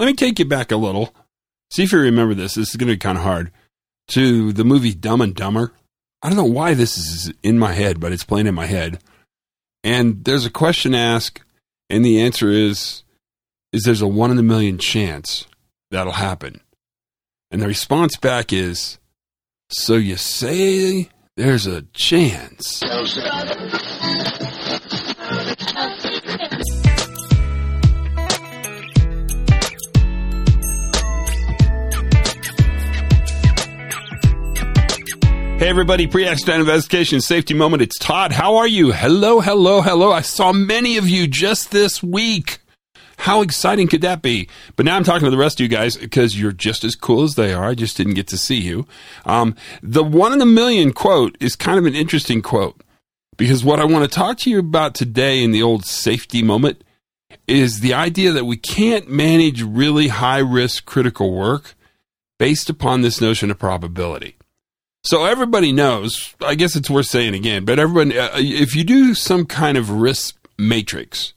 Let me take you back a little. See if you remember this. This is going to be kind of hard. To the movie Dumb and Dumber. I don't know why this is in my head, but it's playing in my head. And there's a question asked, and the answer is is there's a one in a million chance that'll happen. And the response back is, so you say there's a chance. Hey everybody, pre-accident investigation safety moment. It's Todd. How are you? Hello, hello, hello. I saw many of you just this week. How exciting could that be? But now I'm talking to the rest of you guys because you're just as cool as they are. I just didn't get to see you. Um, the one in a million quote is kind of an interesting quote because what I want to talk to you about today in the old safety moment is the idea that we can't manage really high risk critical work based upon this notion of probability. So everybody knows, I guess it's worth saying again, but everyone, uh, if you do some kind of risk matrix,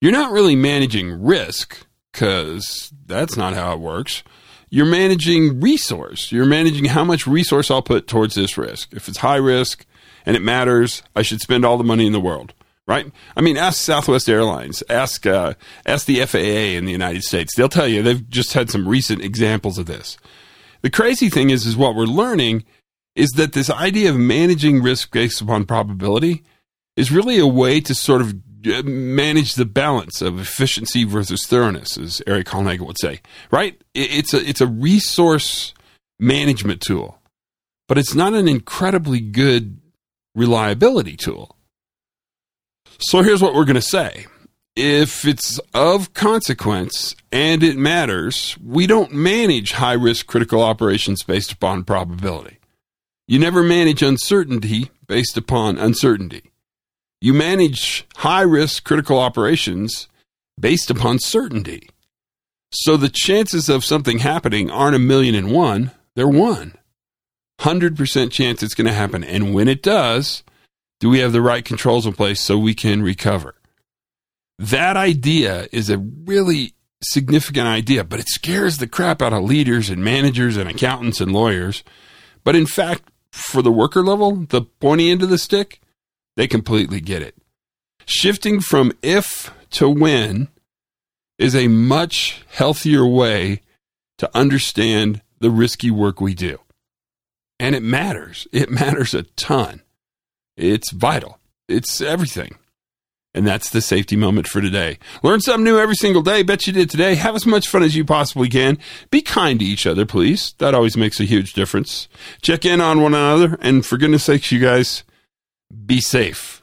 you're not really managing risk because that's not how it works. You're managing resource. You're managing how much resource I'll put towards this risk. If it's high risk and it matters, I should spend all the money in the world, right? I mean, ask Southwest Airlines, ask uh, ask the FAA in the United States. They'll tell you they've just had some recent examples of this. The crazy thing is, is what we're learning is that this idea of managing risk based upon probability is really a way to sort of uh, manage the balance of efficiency versus thoroughness, as Erik Hollnagel would say. Right? It's a it's a resource management tool, but it's not an incredibly good reliability tool. So here's what we're going to say. If it's of consequence and it matters, we don't manage high risk critical operations based upon probability. You never manage uncertainty based upon uncertainty. You manage high risk critical operations based upon certainty. So the chances of something happening aren't a million and one, they're one. 100% chance it's going to happen. And when it does, do we have the right controls in place so we can recover? That idea is a really significant idea, but it scares the crap out of leaders and managers and accountants and lawyers. But in fact, for the worker level, the pointy end of the stick, they completely get it. Shifting from if to when is a much healthier way to understand the risky work we do. And it matters. It matters a ton. It's vital. It's everything. And that's the safety moment for today. Learn something new every single day. Bet you did today. Have as much fun as you possibly can. Be kind to each other, please. That always makes a huge difference. Check in on one another. And for goodness sakes, you guys, be safe.